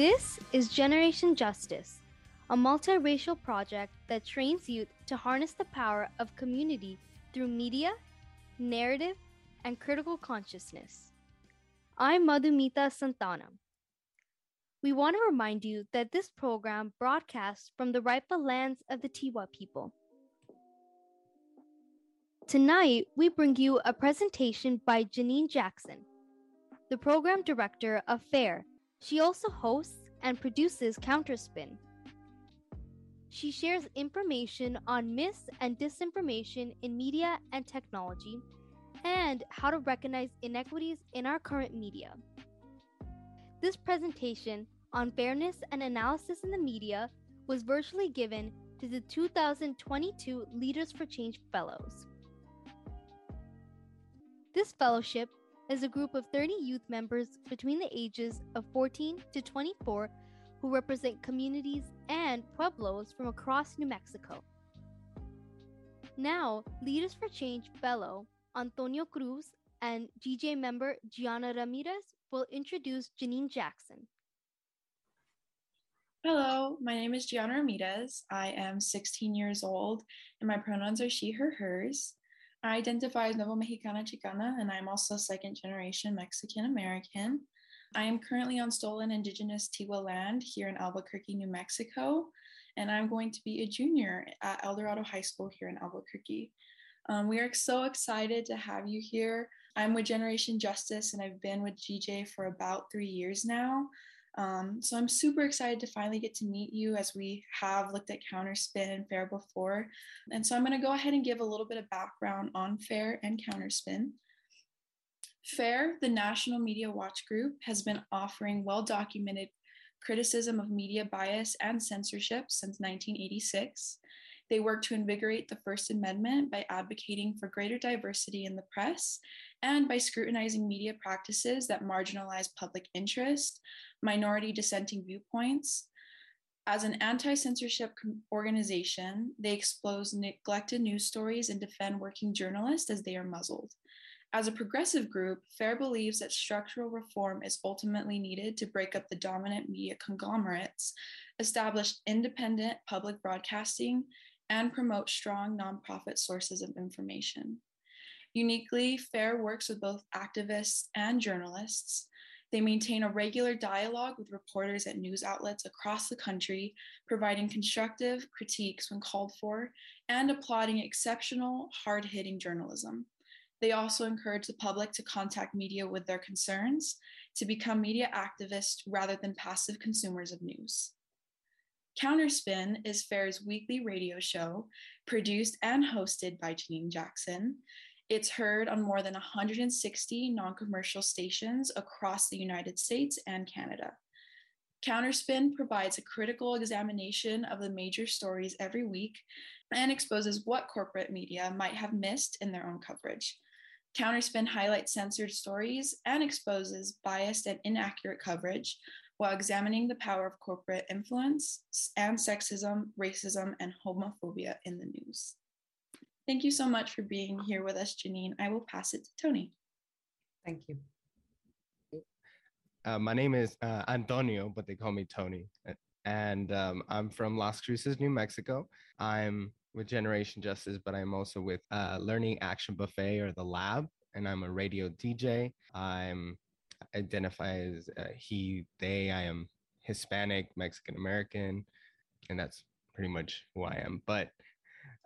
This is Generation Justice, a multiracial project that trains youth to harness the power of community through media, narrative, and critical consciousness. I'm Madhumita Santana. We want to remind you that this program broadcasts from the Raipa lands of the Tiwa people. Tonight, we bring you a presentation by Janine Jackson, the program director of FAIR. She also hosts and produces Counterspin. She shares information on myths and disinformation in media and technology, and how to recognize inequities in our current media. This presentation on fairness and analysis in the media was virtually given to the 2022 Leaders for Change Fellows. This fellowship is a group of 30 youth members between the ages of 14 to 24 who represent communities and pueblos from across New Mexico. Now, Leaders for Change fellow Antonio Cruz and GJ member Gianna Ramirez will introduce Janine Jackson. Hello, my name is Gianna Ramirez. I am 16 years old and my pronouns are she, her, hers. I identify as Nuevo Mexicana Chicana, and I'm also second generation Mexican American. I am currently on stolen indigenous Tiwa land here in Albuquerque, New Mexico, and I'm going to be a junior at Eldorado High School here in Albuquerque. Um, we are so excited to have you here. I'm with Generation Justice, and I've been with GJ for about three years now. Um, so I'm super excited to finally get to meet you as we have looked at Counterspin and Fair before. And so I'm going to go ahead and give a little bit of background on Fair and Counterspin. FAIR, the National Media Watch Group, has been offering well documented criticism of media bias and censorship since 1986. They work to invigorate the First Amendment by advocating for greater diversity in the press and by scrutinizing media practices that marginalize public interest, minority dissenting viewpoints. As an anti censorship organization, they expose neglected news stories and defend working journalists as they are muzzled. As a progressive group, FAIR believes that structural reform is ultimately needed to break up the dominant media conglomerates, establish independent public broadcasting, and promote strong nonprofit sources of information. Uniquely, FAIR works with both activists and journalists. They maintain a regular dialogue with reporters at news outlets across the country, providing constructive critiques when called for and applauding exceptional, hard hitting journalism. They also encourage the public to contact media with their concerns, to become media activists rather than passive consumers of news. Counterspin is FAIR's weekly radio show, produced and hosted by Janine Jackson. It's heard on more than 160 non commercial stations across the United States and Canada. Counterspin provides a critical examination of the major stories every week and exposes what corporate media might have missed in their own coverage. Counterspin highlights censored stories and exposes biased and inaccurate coverage while examining the power of corporate influence and sexism, racism, and homophobia in the news. Thank you so much for being here with us, Janine. I will pass it to Tony. Thank you. Uh, my name is uh, Antonio, but they call me Tony. And um, I'm from Las Cruces, New Mexico. I'm with Generation Justice, but I'm also with uh, Learning Action Buffet or the Lab, and I'm a radio DJ. I'm identify as uh, he, they. I am Hispanic, Mexican American, and that's pretty much who I am. But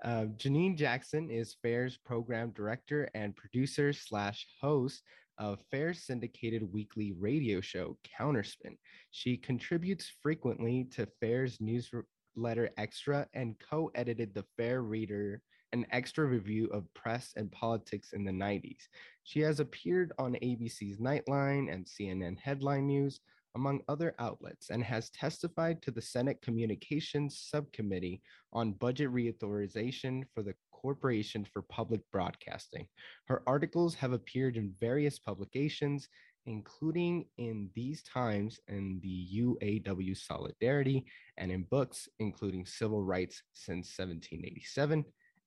uh, Janine Jackson is FAIR's program director and producer slash host of FAIR's syndicated weekly radio show, Counterspin. She contributes frequently to FAIR's newsletter Extra and co edited the Fair Reader, an extra review of press and politics in the 90s. She has appeared on ABC's Nightline and CNN Headline News, among other outlets, and has testified to the Senate Communications Subcommittee on Budget Reauthorization for the Corporation for Public Broadcasting. Her articles have appeared in various publications, including in These Times and the UAW Solidarity, and in books including Civil Rights Since 1787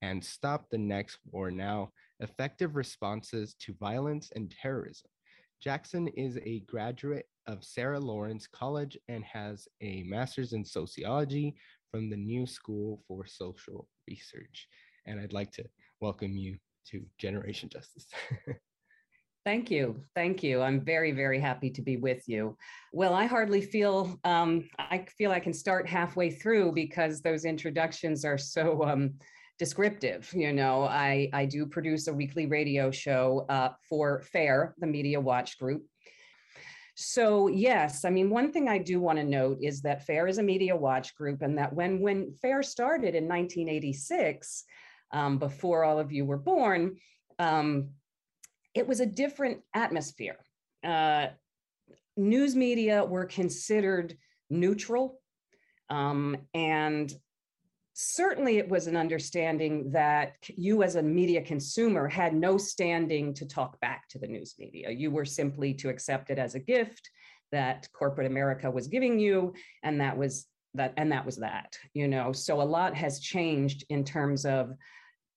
and Stop the Next War Now Effective Responses to Violence and Terrorism. Jackson is a graduate of Sarah Lawrence College and has a master's in sociology from the New School for Social Research. And I'd like to welcome you to Generation Justice. Thank you. Thank you. I'm very, very happy to be with you. Well, I hardly feel, um, I feel I can start halfway through because those introductions are so um, descriptive. You know, I, I do produce a weekly radio show uh, for FAIR, the Media Watch Group. So yes, I mean, one thing I do want to note is that FAIR is a media watch group and that when, when FAIR started in 1986, um, before all of you were born, um, it was a different atmosphere. Uh, news media were considered neutral um, and certainly it was an understanding that you as a media consumer had no standing to talk back to the news media. You were simply to accept it as a gift that corporate america was giving you and that was that and that was that you know? So a lot has changed in terms of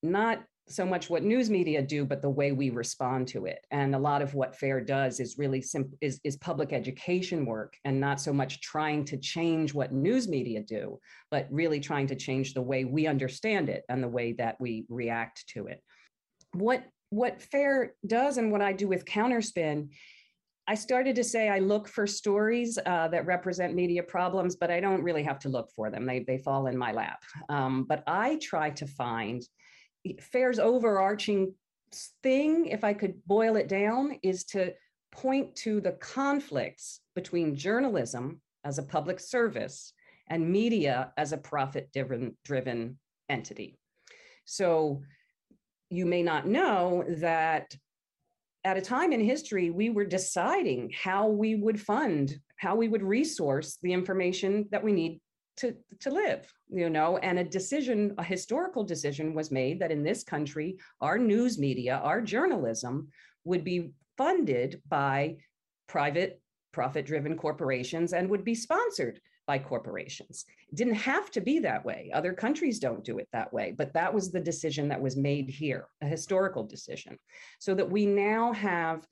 not so much what news media do, but the way we respond to it. And a lot of what FAIR does is really simple is, is public education work and not so much trying to change what news media do, but really trying to change the way we understand it and the way that we react to it. What what FAIR does and what I do with Counterspin I started to say I look for stories uh, that represent media problems, but I don't really have to look for them. They, they fall in my lap. Um, but I try to find FAIR's overarching thing, if I could boil it down, is to point to the conflicts between journalism as a public service and media as a profit driven entity. So you may not know that at a time in history, we were deciding how we would fund, how we would resource the information that we need to, to live, you know, and a decision, a historical decision was made that in this country, our news media, our journalism would be funded by private profit driven corporations and would be sponsored by corporations. It didn't have to be that way. Other countries don't do it that way, but that was the decision that was made here, a historical decision. So that we now have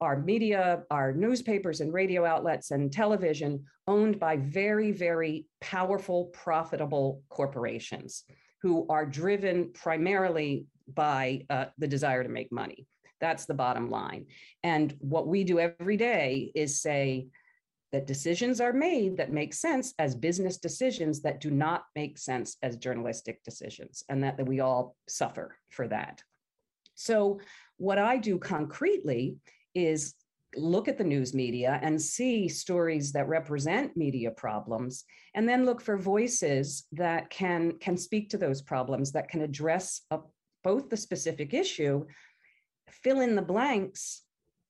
our media, our newspapers and radio outlets and television owned by very, very powerful, profitable corporations who are driven primarily by uh, the desire to make money. That's the bottom line. And what we do every day is say that decisions are made that make sense as business decisions that do not make sense as journalistic decisions, and that, that we all suffer for that. So, what I do concretely is look at the news media and see stories that represent media problems and then look for voices that can can speak to those problems that can address a, both the specific issue fill in the blanks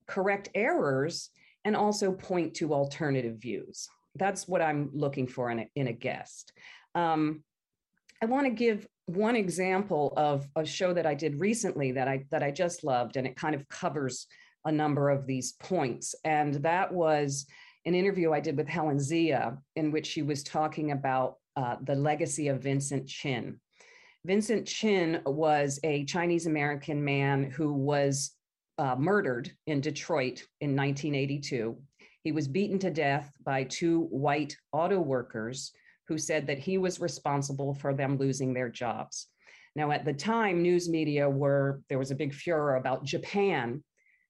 correct errors and also point to alternative views. That's what i'm looking for in a, in a guest. Um, i want to give one example of a show that i did recently that i that i just loved and it kind of covers a number of these points. And that was an interview I did with Helen Zia, in which she was talking about uh, the legacy of Vincent Chin. Vincent Chin was a Chinese American man who was uh, murdered in Detroit in 1982. He was beaten to death by two white auto workers who said that he was responsible for them losing their jobs. Now, at the time, news media were, there was a big furor about Japan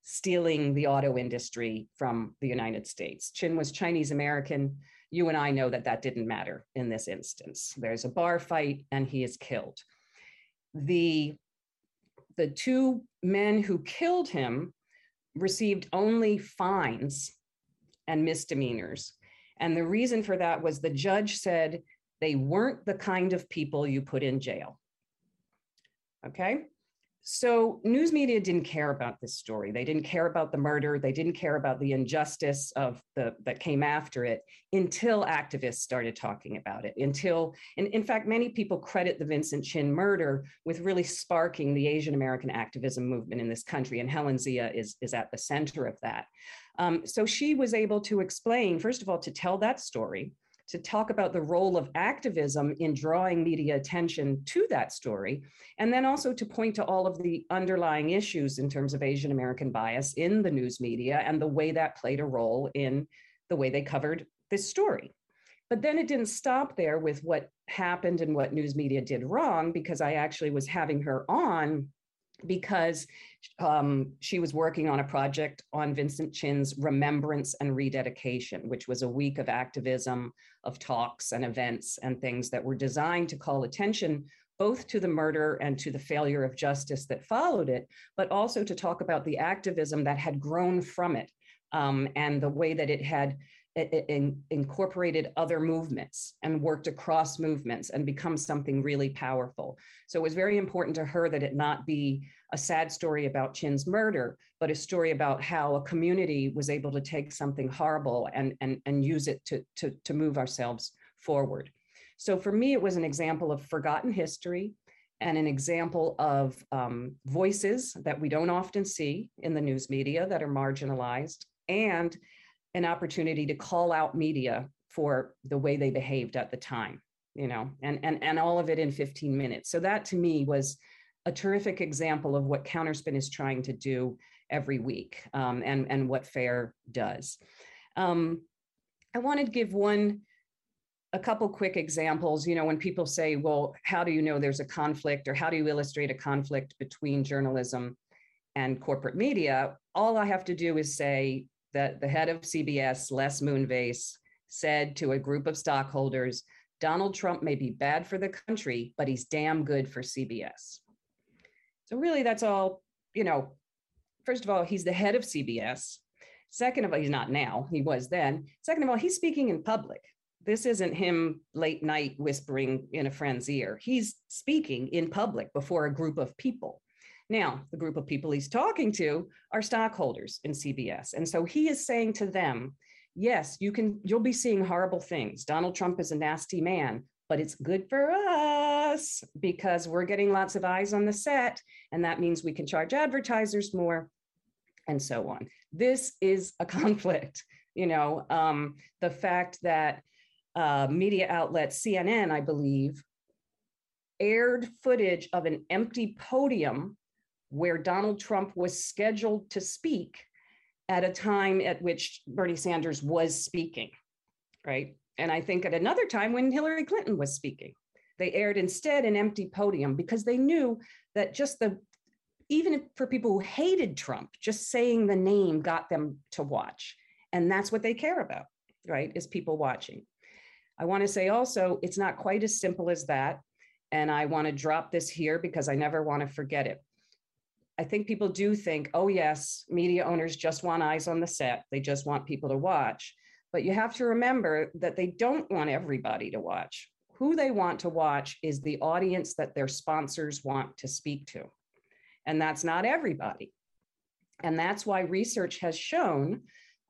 stealing the auto industry from the United States. Chin was Chinese American. You and I know that that didn't matter in this instance. There's a bar fight and he is killed. The, the two men who killed him received only fines and misdemeanors. And the reason for that was the judge said they weren't the kind of people you put in jail. Okay. So news media didn't care about this story. They didn't care about the murder. They didn't care about the injustice of the that came after it until activists started talking about it. Until, and in fact, many people credit the Vincent Chin murder with really sparking the Asian American activism movement in this country. And Helen Zia is, is at the center of that. Um, so she was able to explain, first of all, to tell that story to talk about the role of activism in drawing media attention to that story, and then also to point to all of the underlying issues in terms of Asian American bias in the news media and the way that played a role in the way they covered this story. But then it didn't stop there with what happened and what news media did wrong, because I actually was having her on because um, she was working on a project on Vincent Chin's remembrance and rededication, which was a week of activism, of talks and events and things that were designed to call attention both to the murder and to the failure of justice that followed it, but also to talk about the activism that had grown from it um, and the way that it had in, incorporated other movements and worked across movements and become something really powerful. So it was very important to her that it not be a sad story about Chin's murder, but a story about how a community was able to take something horrible and, and, and use it to, to, to move ourselves forward. So for me, it was an example of forgotten history and an example of um, voices that we don't often see in the news media that are marginalized and an opportunity to call out media for the way they behaved at the time you know and and and all of it in 15 minutes. So that to me was a terrific example of what counterspin is trying to do every week um, and and what fair does. Um, i wanted to give one a couple quick examples you know when people say well how do you know there's a conflict or how do you illustrate a conflict between journalism and corporate media? All i have to do is say that the head of CBS, Les Moonves, said to a group of stockholders Donald Trump may be bad for the country, but he's damn good for CBS. So, really, that's all, you know. First of all, he's the head of CBS. Second of all, he's not now, he was then. Second of all, he's speaking in public. This isn't him late night whispering in a friend's ear. He's speaking in public before a group of people. Now, the group of people he's talking to are stockholders in CBS. And so he is saying to them, yes, you can, you'll be seeing horrible things. Donald Trump is a nasty man, but it's good for us because we're getting lots of eyes on the set. And that means we can charge advertisers more and so on. This is a conflict. You know, um, the fact that uh, media outlet CNN, I believe, aired footage of an empty podium where Donald Trump was scheduled to speak at a time at which Bernie Sanders was speaking, right? And I think at another time when Hillary Clinton was speaking, they aired instead an empty podium because they knew that just the even for people who hated Trump, just saying the name got them to watch. And that's what they care about, right? Is people watching. I want to say also, it's not quite as simple as that. And I want to drop this here because I never want to forget it. I think people do think, oh, yes, media owners just want eyes on the set. They just want people to watch. But you have to remember that they don't want everybody to watch. Who they want to watch is the audience that their sponsors want to speak to. And that's not everybody. And that's why research has shown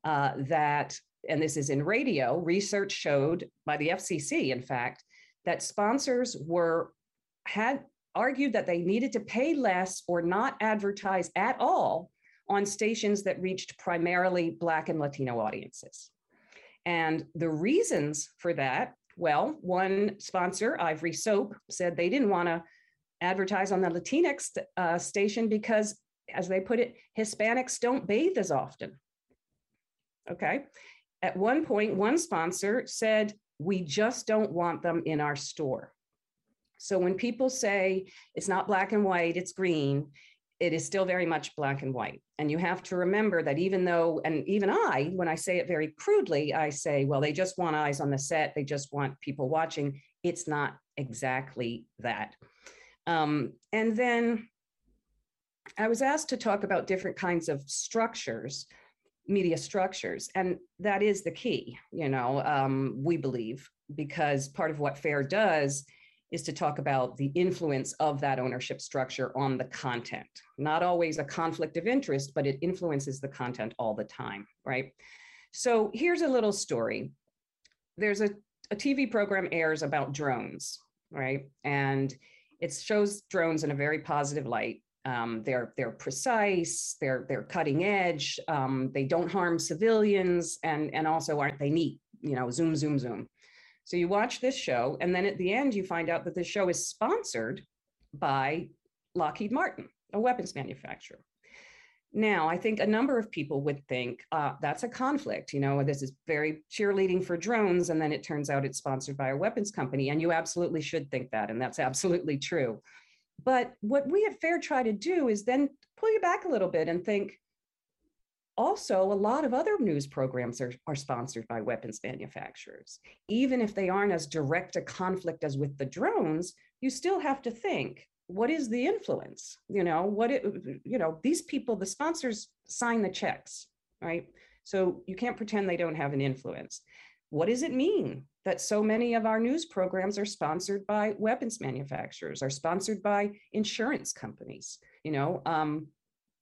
uh, that, and this is in radio, research showed by the FCC, in fact, that sponsors were had argued that they needed to pay less or not advertise at all on stations that reached primarily Black and Latino audiences. And the reasons for that well, one sponsor, Ivory Soap, said they didn't want to advertise on the Latinx uh, station because, as they put it, Hispanics don't bathe as often. Okay. At one point, one sponsor said, We just don't want them in our store. So when people say it's not black and white, it's green, it is still very much black and white. And you have to remember that even though, and even I, when I say it very crudely, I say, well, they just want eyes on the set, they just want people watching. It's not exactly that. Um, and then I was asked to talk about different kinds of structures, media structures, and that is the key, you know, um, we believe, because part of what FAIR does is to talk about the influence of that ownership structure on the content. Not always a conflict of interest, but it influences the content all the time, right? So here's a little story. There's a, a TV program airs about drones, right? And it shows drones in a very positive light. Um, they're they're precise, they're they're cutting edge, um, they don't harm civilians, and and also aren't they neat? You know, zoom, zoom, zoom. So you watch this show, and then at the end, you find out that this show is sponsored by Lockheed Martin, a weapons manufacturer. Now, I think a number of people would think uh, that's a conflict. You know, this is very cheerleading for drones, and then it turns out it's sponsored by a weapons company. And you absolutely should think that, and that's absolutely true. But what we at FAIR try to do is then pull you back a little bit and think also, a lot of other news programs are, are sponsored by weapons manufacturers. Even if they aren't as direct a conflict as with the drones, you still have to think what is the influence? You know what it you know these people the sponsors sign the checks right? So you can't pretend they don't have an influence. What does it mean that so many of our news programs are sponsored by weapons manufacturers are sponsored by insurance companies? You know um,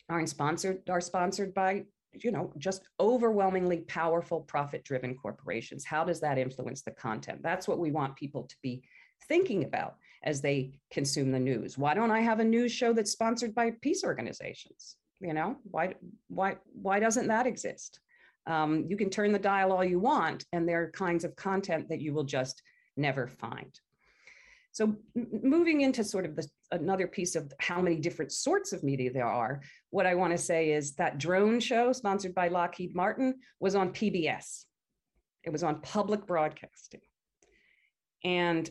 are sponsored are sponsored by you know just overwhelmingly powerful profit driven corporations how does that influence the content that's what we want people to be thinking about as they consume the news. Why don't I have a news show that's sponsored by peace organizations? You know, why why why doesn't that exist? Um, you can turn the dial all you want, and there are kinds of content that you will just never find. So moving into sort of the, another piece of how many different sorts of media there are, what I want to say is that drone show sponsored by Lockheed Martin was on PBS. It was on public broadcasting. And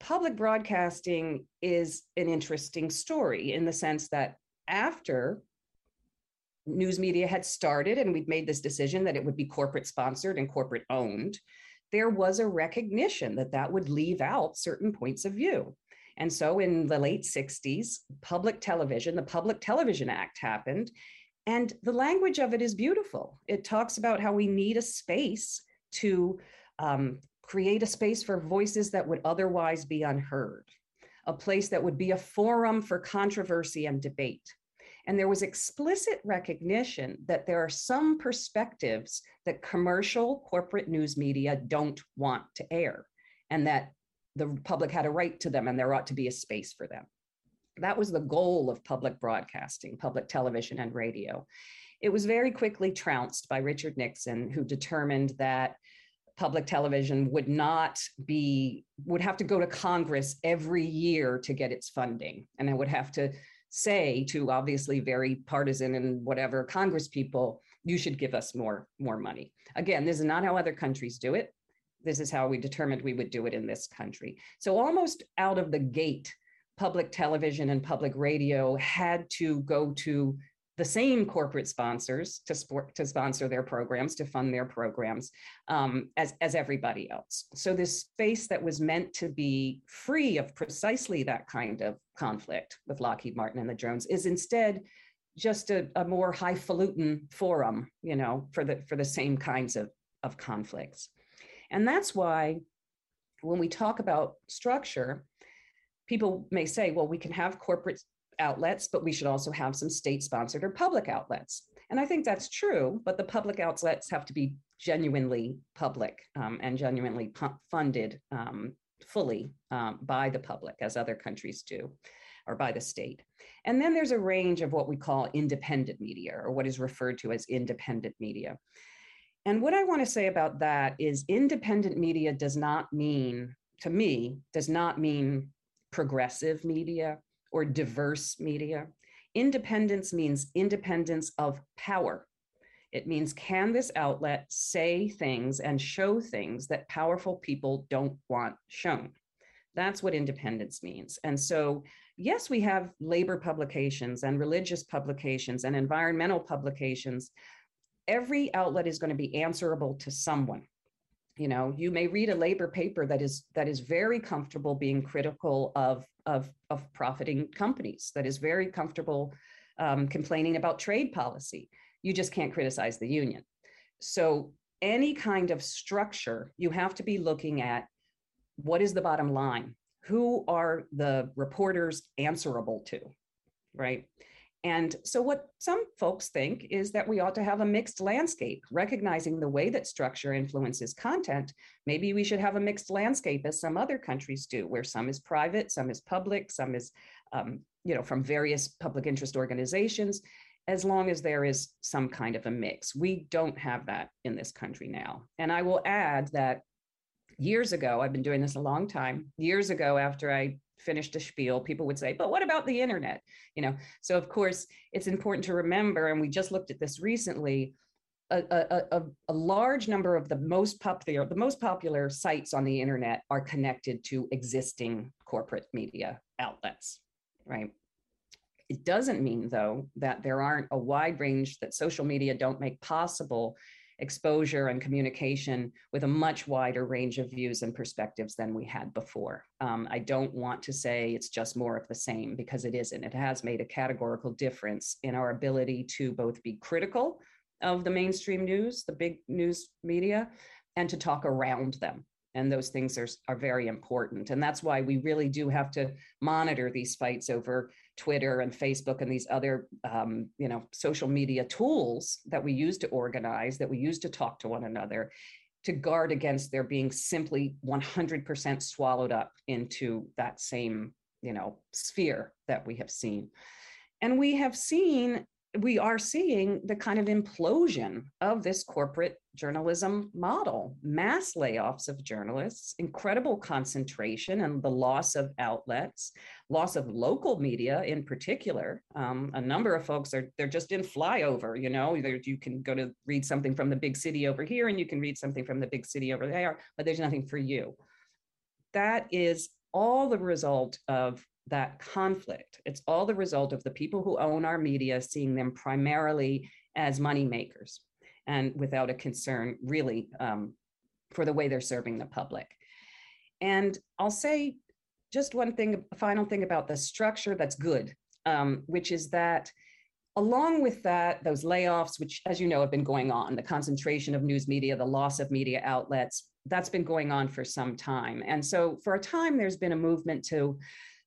public broadcasting is an interesting story in the sense that after news media had started and we'd made this decision that it would be corporate sponsored and corporate owned, there was a recognition that that would leave out certain points of view. And so in the late 60s, public television, the Public Television Act happened. And the language of it is beautiful. It talks about how we need a space to um, create a space for voices that would otherwise be unheard, a place that would be a forum for controversy and debate. And there was explicit recognition that there are some perspectives that commercial corporate news media don't want to air, and that the public had a right to them and there ought to be a space for them. That was the goal of public broadcasting, public television, and radio. It was very quickly trounced by Richard Nixon, who determined that public television would not be would have to go to congress every year to get its funding and it would have to say to obviously very partisan and whatever congress people you should give us more more money again this is not how other countries do it this is how we determined we would do it in this country so almost out of the gate public television and public radio had to go to the same corporate sponsors to, sport, to sponsor their programs, to fund their programs um, as, as everybody else. So, this space that was meant to be free of precisely that kind of conflict with Lockheed Martin and the drones is instead just a, a more highfalutin forum, you know, for the, for the same kinds of, of conflicts. And that's why when we talk about structure, people may say, well, we can have corporate outlets, but we should also have some state sponsored or public outlets. And I think that's true, but the public outlets have to be genuinely public um, and genuinely funded um, fully um, by the public, as other countries do, or by the state. And then there's a range of what we call independent media, or what is referred to as independent media. And what I want to say about that is independent media does not mean, to me, does not mean progressive media or diverse media. Independence means independence of power. It means can this outlet say things and show things that powerful people don't want shown? That's what independence means. And so, yes, we have labor publications and religious publications and environmental publications. Every outlet is going to be answerable to someone. You know you may read a labor paper that is that is very comfortable being critical of of, of profiting companies that is very comfortable um, complaining about trade policy. You just can't criticize the union. So any kind of structure you have to be looking at what is the bottom line? Who are the reporters answerable to right and so, what some folks think is that we ought to have a mixed landscape, recognizing the way that structure influences content. Maybe we should have a mixed landscape, as some other countries do, where some is private, some is public, some is, um, you know, from various public interest organizations, as long as there is some kind of a mix. We don't have that in this country now. And I will add that years ago, I've been doing this a long time. Years ago, after I finished a spiel, people would say, but what about the internet? You know, so of course, it's important to remember, and we just looked at this recently. A, a, a, a, large number of the most popular the most popular sites on the internet are connected to existing corporate media outlets right it doesn't mean though that there aren't a wide range that social media don't make possible exposure and communication with a much wider range of views and perspectives than we had before. Um, I don't want to say it's just more of the same because it isn't. It has made a categorical difference in our ability to both be critical of the mainstream news, the big news media, and to talk around them and those things are, are very important and that's why we really do have to monitor these fights over twitter and facebook and these other um, you know social media tools that we use to organize that we use to talk to one another to guard against their being simply 100% swallowed up into that same you know sphere that we have seen. And we have seen we are seeing the kind of implosion of this corporate journalism model. Mass layoffs of journalists incredible concentration and the loss of outlets loss of local media in particular. Um, a number of folks are they're just in flyover you know you can go to read something from the big city over here and you can read something from the big city over there but there's nothing for you. That is all the result of that conflict. It's all the result of the people who own our media seeing them primarily as money makers and without a concern really um, for the way they're serving the public. And I'll say just one thing, final thing about the structure that's good, um, which is that along with that, those layoffs, which, as you know, have been going on, the concentration of news media, the loss of media outlets, that's been going on for some time. And so, for a time, there's been a movement to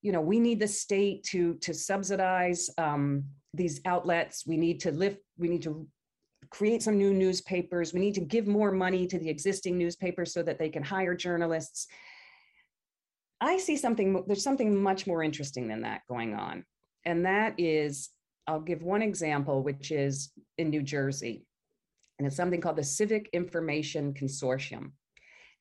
you know we need the state to to subsidize um, these outlets. We need to lift we need to create some new newspapers. We need to give more money to the existing newspapers so that they can hire journalists. I see something there's something much more interesting than that going on. And that is i'll give one example which is in new jersey. And it's something called the civic information consortium.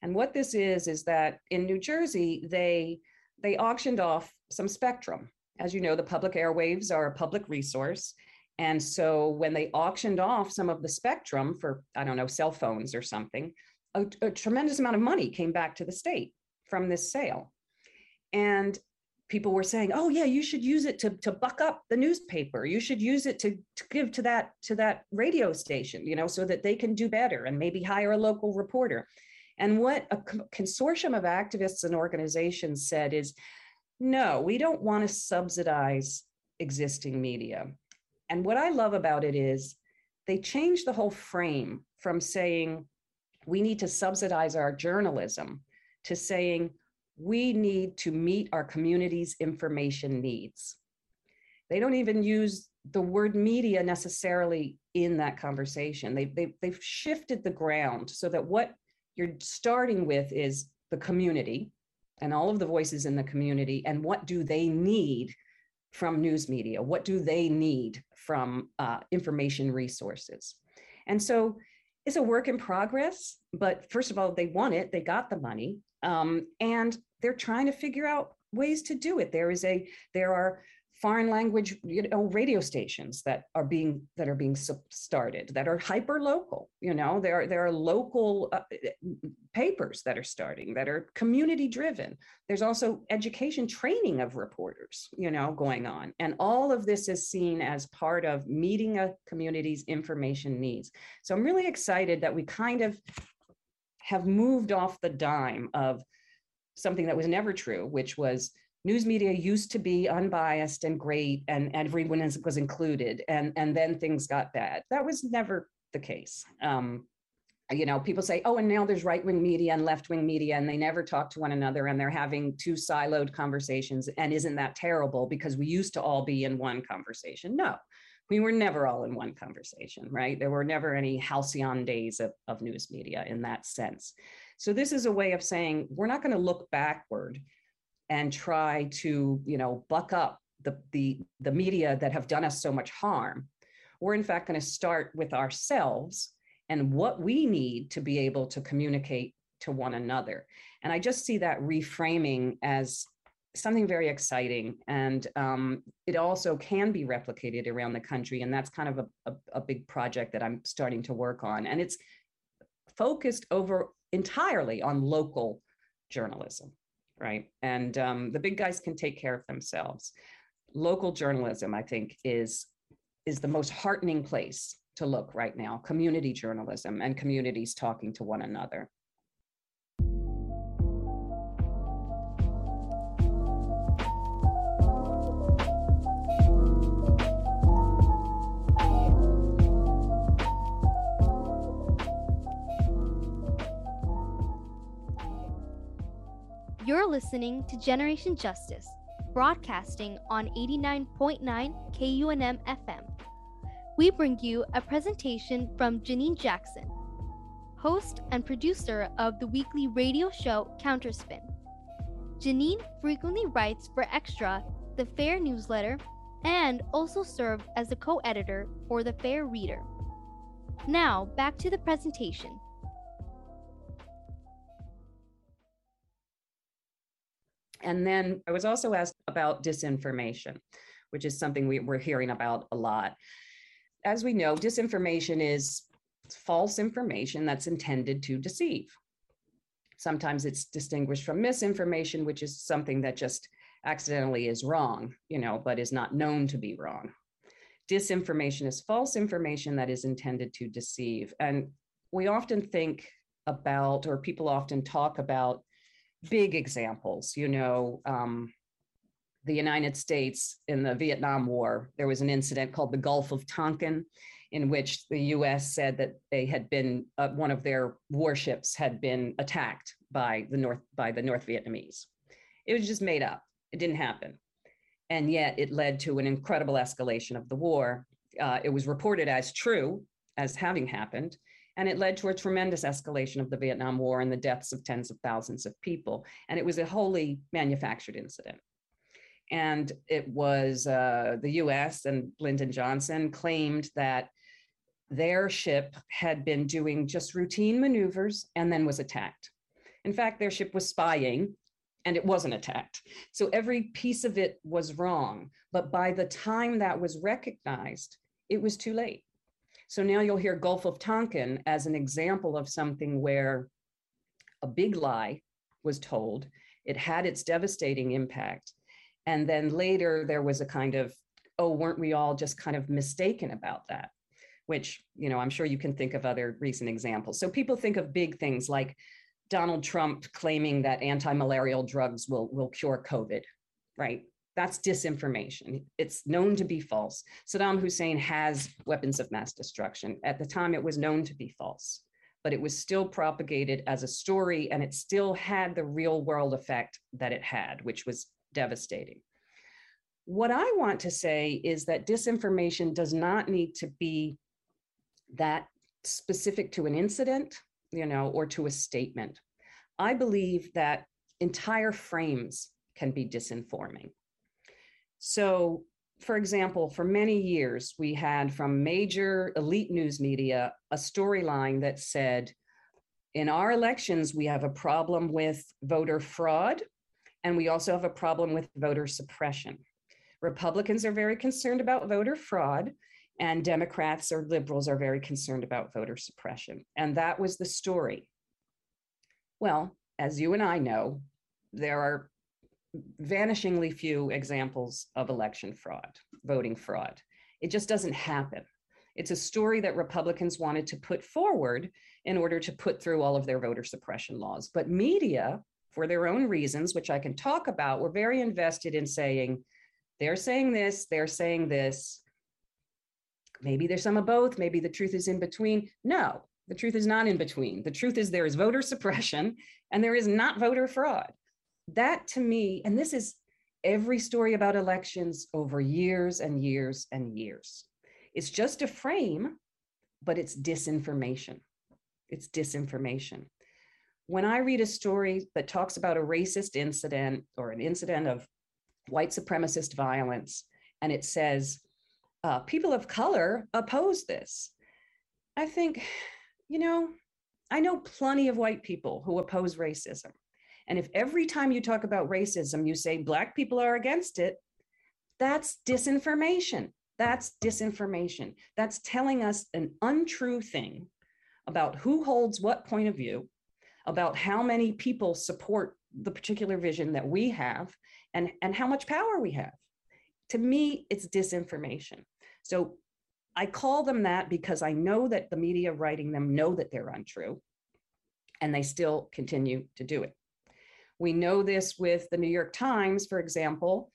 And what this is is that in new jersey they they auctioned off some spectrum. As you know, the public airwaves are a public resource. And so when they auctioned off some of the spectrum for, I don't know, cell phones or something, a, a tremendous amount of money came back to the state from this sale. And people were saying, "Oh yeah, you should use it to to buck up the newspaper. You should use it to, to give to that to that radio station, you know, so that they can do better and maybe hire a local reporter." And what a consortium of activists and organizations said is no, we don't want to subsidize existing media. And what I love about it is they changed the whole frame from saying we need to subsidize our journalism to saying we need to meet our community's information needs. They don't even use the word media necessarily in that conversation. They, they, they've shifted the ground so that what you're starting with is the community and all of the voices in the community and what do they need from news media? What do they need from uh, information resources? And so it's a work in progress but first of all they want it they got the money um, and they're trying to figure out ways to do it. There is a there are foreign language you know radio stations that are being that are being started that are hyper local you know there are there are local uh, papers that are starting that are community driven. There's also education training of reporters you know going on. And all of this is seen as part of meeting a community's information needs. So i'm really excited that we kind of have moved off the dime of something that was never true which was news media used to be unbiased and great and everyone is, was included and and then things got bad. That was never the case. Um, you know people say oh and now there's right-wing media and left-wing media and they never talk to one another and they're having two siloed conversations and isn't that terrible because we used to all be in one conversation? No. We were never all in one conversation right? There were never any halcyon days of, of news media in that sense. So this is a way of saying we're not going to look backward and try to you know buck up the the the media that have done us so much harm we're in fact going to start with ourselves and what we need to be able to communicate to one another. And I just see that reframing as something very exciting. And um, it also can be replicated around the country. And that's kind of a, a, a big project that I'm starting to work on. And it's focused over entirely on local journalism, right? And um, the big guys can take care of themselves. Local journalism, I think, is is the most heartening place to look right now. Community journalism and communities talking to one another. You're listening to Generation Justice, broadcasting on 89.9 KUNM FM. We bring you a presentation from Janine Jackson, host and producer of the weekly radio show Counterspin. Janine frequently writes for Extra, the Fair newsletter, and also served as a co editor for the Fair Reader. Now, back to the presentation. And then I was also asked about disinformation, which is something we, we're hearing about a lot. As we know, disinformation is false information that's intended to deceive. Sometimes it's distinguished from misinformation, which is something that just accidentally is wrong, you know, but is not known to be wrong. Disinformation is false information that is intended to deceive. And we often think about, or people often talk about, big examples. You know, um, the United States in the Vietnam War, there was an incident called the Gulf of Tonkin, in which the US said that they had been, uh, one of their warships had been attacked by the North, by the North Vietnamese. It was just made up. It didn't happen. And yet it led to an incredible escalation of the war. Uh, it was reported as true as having happened. And it led to a tremendous escalation of the Vietnam War and the deaths of tens of thousands of people. And it was a wholly manufactured incident. And it was uh, the US and Lyndon Johnson claimed that their ship had been doing just routine maneuvers and then was attacked. In fact, their ship was spying and it wasn't attacked. So every piece of it was wrong. But by the time that was recognized, it was too late. So now you'll hear Gulf of Tonkin as an example of something where a big lie was told, it had its devastating impact. And then later there was a kind of, oh, weren't we all just kind of mistaken about that? Which, you know, I'm sure you can think of other recent examples. So people think of big things like Donald Trump claiming that anti-malarial drugs will, will cure COVID, right? That's disinformation. It's known to be false. Saddam Hussein has weapons of mass destruction. At the time, it was known to be false, but it was still propagated as a story and it still had the real world effect that it had, which was devastating. What I want to say is that disinformation does not need to be that specific to an incident, you know, or to a statement. I believe that entire frames can be disinforming. So, for example, for many years, we had from major elite news media a storyline that said, in our elections, we have a problem with voter fraud, and we also have a problem with voter suppression. Republicans are very concerned about voter fraud, and Democrats or liberals are very concerned about voter suppression. And that was the story. Well, as you and I know, there are vanishingly few examples of election fraud, voting fraud. It just doesn't happen. It's a story that Republicans wanted to put forward in order to put through all of their voter suppression laws. But media, for their own reasons, which I can talk about, were very invested in saying, they're saying this, they're saying this. Maybe there's some of both. Maybe the truth is in between. No, the truth is not in between. The truth is there is voter suppression and there is not voter fraud that to me, and this is every story about elections over years and years and years. It's just a frame, but it's disinformation. It's disinformation. When I read a story that talks about a racist incident or an incident of white supremacist violence, and it says, uh, people of color oppose this, I think, you know, I know plenty of white people who oppose racism. And if every time you talk about racism, you say Black people are against it, that's disinformation. That's disinformation. That's telling us an untrue thing about who holds what point of view, about how many people support the particular vision that we have, and, and how much power we have. To me, it's disinformation. So I call them that because I know that the media writing them know that they're untrue, and they still continue to do it. We know this with the New York Times, for example,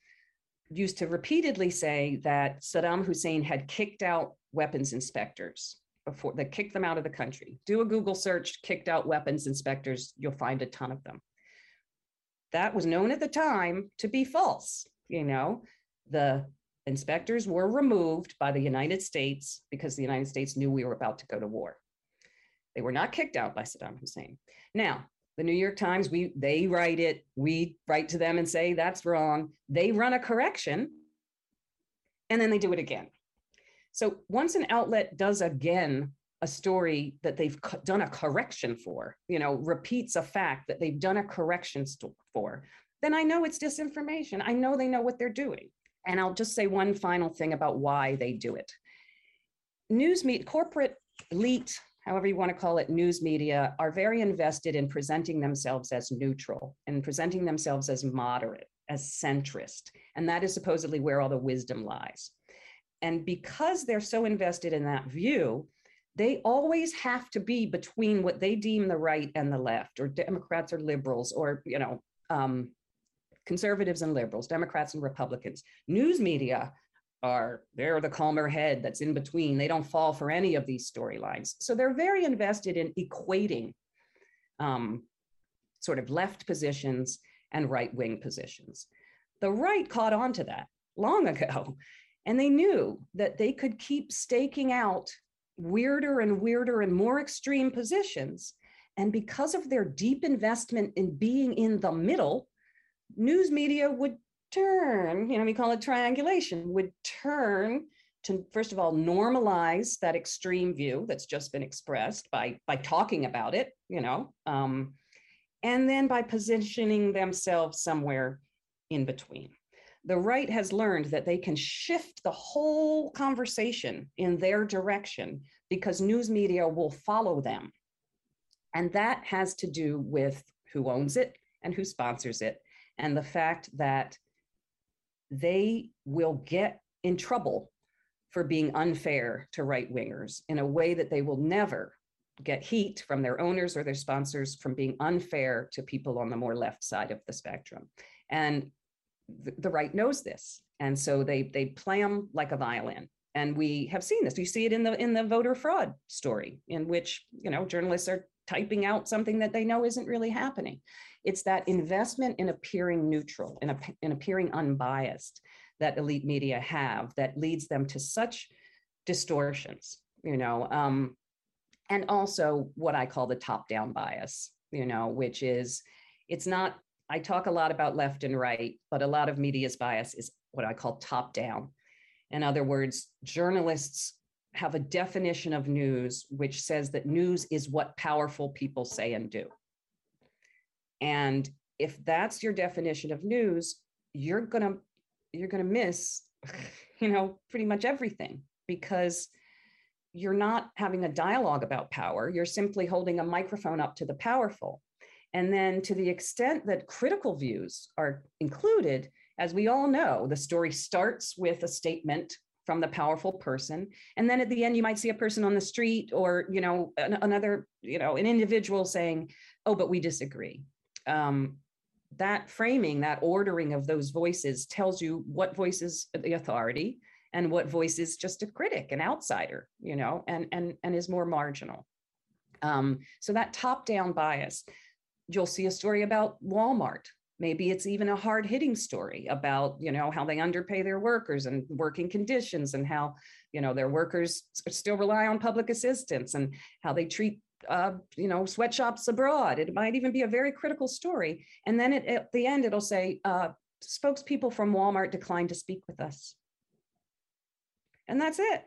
used to repeatedly say that Saddam Hussein had kicked out weapons inspectors before that kicked them out of the country. Do a Google search, kicked out weapons inspectors, you'll find a ton of them. That was known at the time to be false. You know, the inspectors were removed by the United States because the United States knew we were about to go to war. They were not kicked out by Saddam Hussein. Now, the New York Times, we they write it, we write to them and say that's wrong. They run a correction and then they do it again. So once an outlet does again a story that they've done a correction for, you know, repeats a fact that they've done a correction for, then I know it's disinformation. I know they know what they're doing. And I'll just say one final thing about why they do it. News meet corporate elite however you want to call it, news media are very invested in presenting themselves as neutral and presenting themselves as moderate, as centrist. And that is supposedly where all the wisdom lies. And because they're so invested in that view, they always have to be between what they deem the right and the left, or Democrats or liberals, or you know, um, conservatives and liberals, Democrats and Republicans. News media are they're the calmer head that's in between. They don't fall for any of these storylines. So they're very invested in equating um, sort of left positions and right wing positions. The right caught on to that long ago, and they knew that they could keep staking out weirder and weirder and more extreme positions. And because of their deep investment in being in the middle, news media would turn, you know, we call it triangulation, would turn to first of all normalize that extreme view that's just been expressed by by talking about it, you know, um, and then by positioning themselves somewhere in between. The right has learned that they can shift the whole conversation in their direction because news media will follow them. And that has to do with who owns it and who sponsors it, and the fact that they will get in trouble for being unfair to right wingers in a way that they will never get heat from their owners or their sponsors from being unfair to people on the more left side of the spectrum. And the, the right knows this. And so they they play them like a violin. And we have seen this. You see it in the in the voter fraud story, in which you know journalists are typing out something that they know isn't really happening. It's that investment in appearing neutral, in, in appearing unbiased that elite media have that leads them to such distortions, you know, um, and also what I call the top down bias, you know, which is it's not, I talk a lot about left and right, but a lot of media's bias is what I call top down. In other words, journalists have a definition of news which says that news is what powerful people say and do. And if that's your definition of news, you're going to you're going to miss you know pretty much everything because you're not having a dialogue about power you're simply holding a microphone up to the powerful and then to the extent that critical views are included as we all know the story starts with a statement from the powerful person and then at the end you might see a person on the street or you know an, another you know an individual saying oh but we disagree um, that framing, that ordering of those voices tells you what voice is the authority and what voice is just a critic, an outsider, you know, and and and is more marginal. Um, so that top-down bias, you'll see a story about Walmart. Maybe it's even a hard-hitting story about, you know, how they underpay their workers and working conditions and how, you know, their workers still rely on public assistance and how they treat uh, you know, sweatshops abroad. It might even be a very critical story. And then it, at the end, it'll say, uh, spokespeople from Walmart declined to speak with us. And that's it.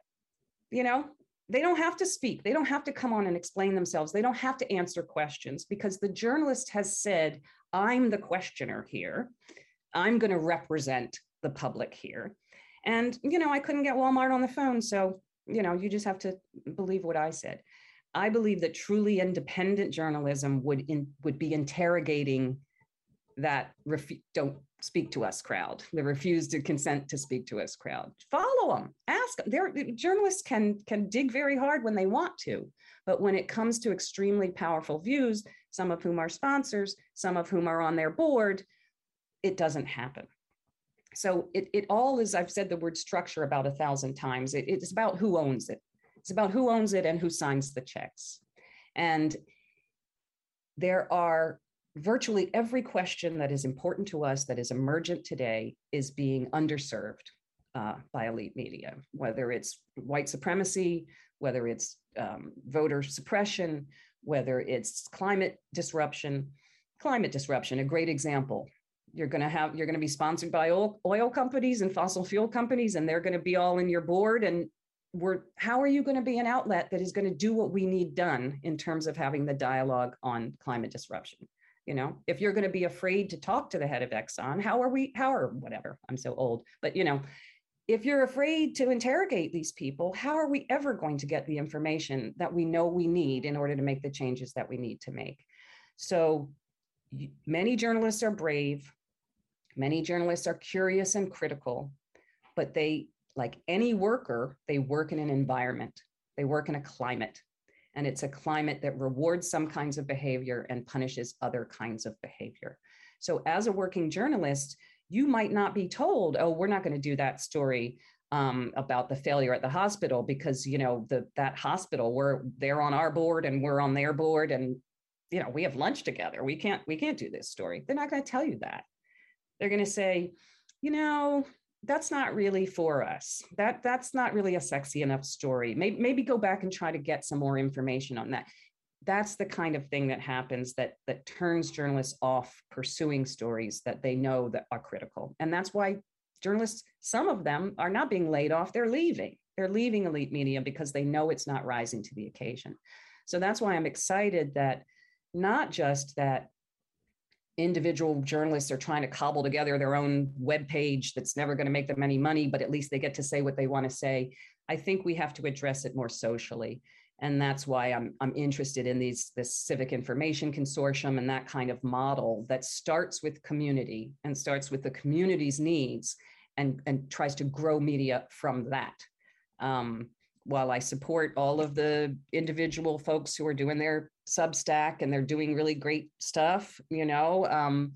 You know, they don't have to speak. They don't have to come on and explain themselves. They don't have to answer questions because the journalist has said, I'm the questioner here. I'm going to represent the public here. And, you know, I couldn't get Walmart on the phone. So, you know, you just have to believe what I said. I believe that truly independent journalism would in, would be interrogating that refu- don't speak to us crowd, the refuse to consent to speak to us crowd. Follow them, ask them. They're, journalists can can dig very hard when they want to, but when it comes to extremely powerful views, some of whom are sponsors, some of whom are on their board, it doesn't happen. So it, it all is, I've said the word structure about a thousand times. It, it's about who owns it. It's about who owns it and who signs the checks. And there are virtually every question that is important to us that is emergent today is being underserved uh, by elite media, whether it's white supremacy, whether it's um, voter suppression, whether it's climate disruption. Climate disruption, a great example. You're going to have you're going to be sponsored by oil, oil companies and fossil fuel companies, and they're going to be all in your board. And we're how are you going to be an outlet that is going to do what we need done in terms of having the dialogue on climate disruption? You know if you're going to be afraid to talk to the head of exxon how are we how are whatever i'm so old but you know if you're afraid to interrogate these people how are we ever going to get the information that we know we need in order to make the changes that we need to make? So many journalists are brave many journalists are curious and critical but they like any worker they work in an environment they work in a climate and it's a climate that rewards some kinds of behavior and punishes other kinds of behavior. So, as a working journalist, you might not be told, "Oh, we're not going to do that story um, about the failure at the hospital because you know the that hospital we're they're on our board and we're on their board and you know we have lunch together. We can't we can't do this story." They're not going to tell you that. They're going to say, "You know, that's not really for us. That that's not really a sexy enough story. Maybe, maybe go back and try to get some more information on that. That's the kind of thing that happens that that turns journalists off pursuing stories that they know that are critical. And that's why journalists some of them are not being laid off they're leaving. They're leaving elite media because they know it's not rising to the occasion. So that's why i'm excited that not just that individual journalists are trying to cobble together their own web page that's never going to make them any money but at least they get to say what they want to say. I think we have to address it more socially and that's why i'm i'm interested in these this civic information consortium and that kind of model that starts with community and starts with the community's needs and and tries to grow media from that. Um, while I support all of the individual folks who are doing their Substack and they're doing really great stuff, you know, um,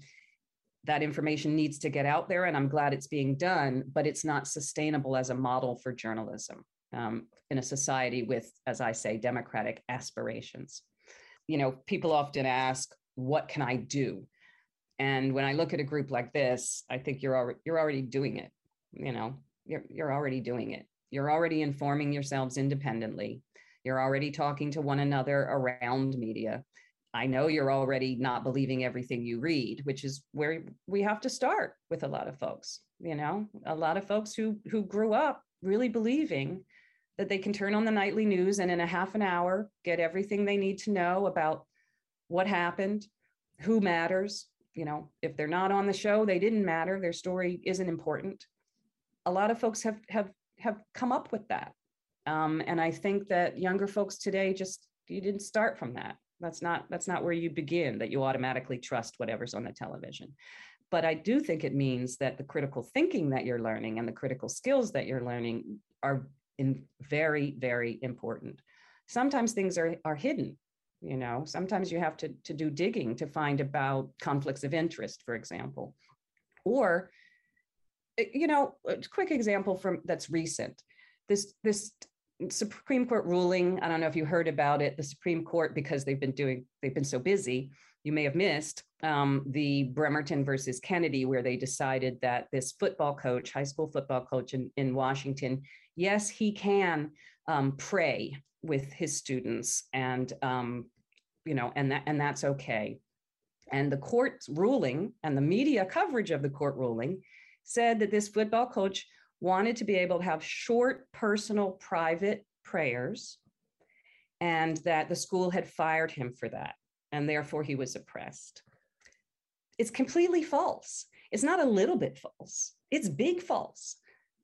that information needs to get out there, and I'm glad it's being done. But it's not sustainable as a model for journalism um, in a society with, as I say, democratic aspirations. You know, people often ask, "What can I do?" And when I look at a group like this, I think you're already you're already doing it. You know, you're you're already doing it you're already informing yourselves independently. You're already talking to one another around media. I know you're already not believing everything you read, which is where we have to start with a lot of folks. You know, a lot of folks who who grew up really believing that they can turn on the nightly news and in a half an hour get everything they need to know about what happened, who matters. You know, if they're not on the show, they didn't matter. Their story isn't important. A lot of folks have have have come up with that. Um, and I think that younger folks today just you didn't start from that. That's not that's not where you begin. That you automatically trust whatever's on the television. But I do think it means that the critical thinking that you're learning and the critical skills that you're learning are in very very important. Sometimes things are are hidden. You know, sometimes you have to to do digging to find about conflicts of interest, for example, or you know, a quick example from that's recent. This this Supreme Court ruling. I don't know if you heard about it. The Supreme Court, because they've been doing, they've been so busy. You may have missed um, the Bremerton versus Kennedy, where they decided that this football coach, high school football coach in, in Washington, yes, he can um, pray with his students, and um, you know, and that and that's okay. And the court's ruling and the media coverage of the court ruling said that this football coach wanted to be able to have short, personal, private prayers and that the school had fired him for that, and therefore he was oppressed. It's completely false. It's not a little bit false, it's big false.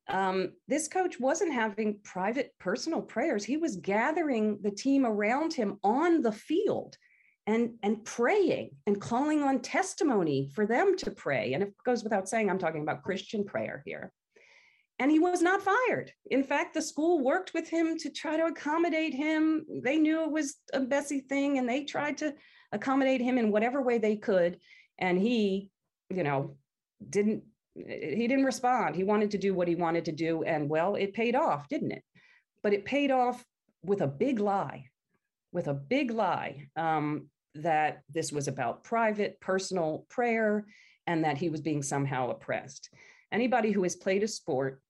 Um, this coach wasn't having private personal prayers. He was gathering the team around him on the field and, and praying and calling on testimony for them to pray. And it goes without saying, I'm talking about Christian prayer here. And he was not fired. In fact, the school worked with him to try to accommodate him. They knew it was a messy thing and they tried to accommodate him in whatever way they could. And he, you know, didn't he didn't respond. He wanted to do what he wanted to do. And well, it paid off, didn't it? But it paid off with a big lie, with a big lie um, that this was about private, personal prayer and that he was being somehow oppressed. Anybody who has played a sport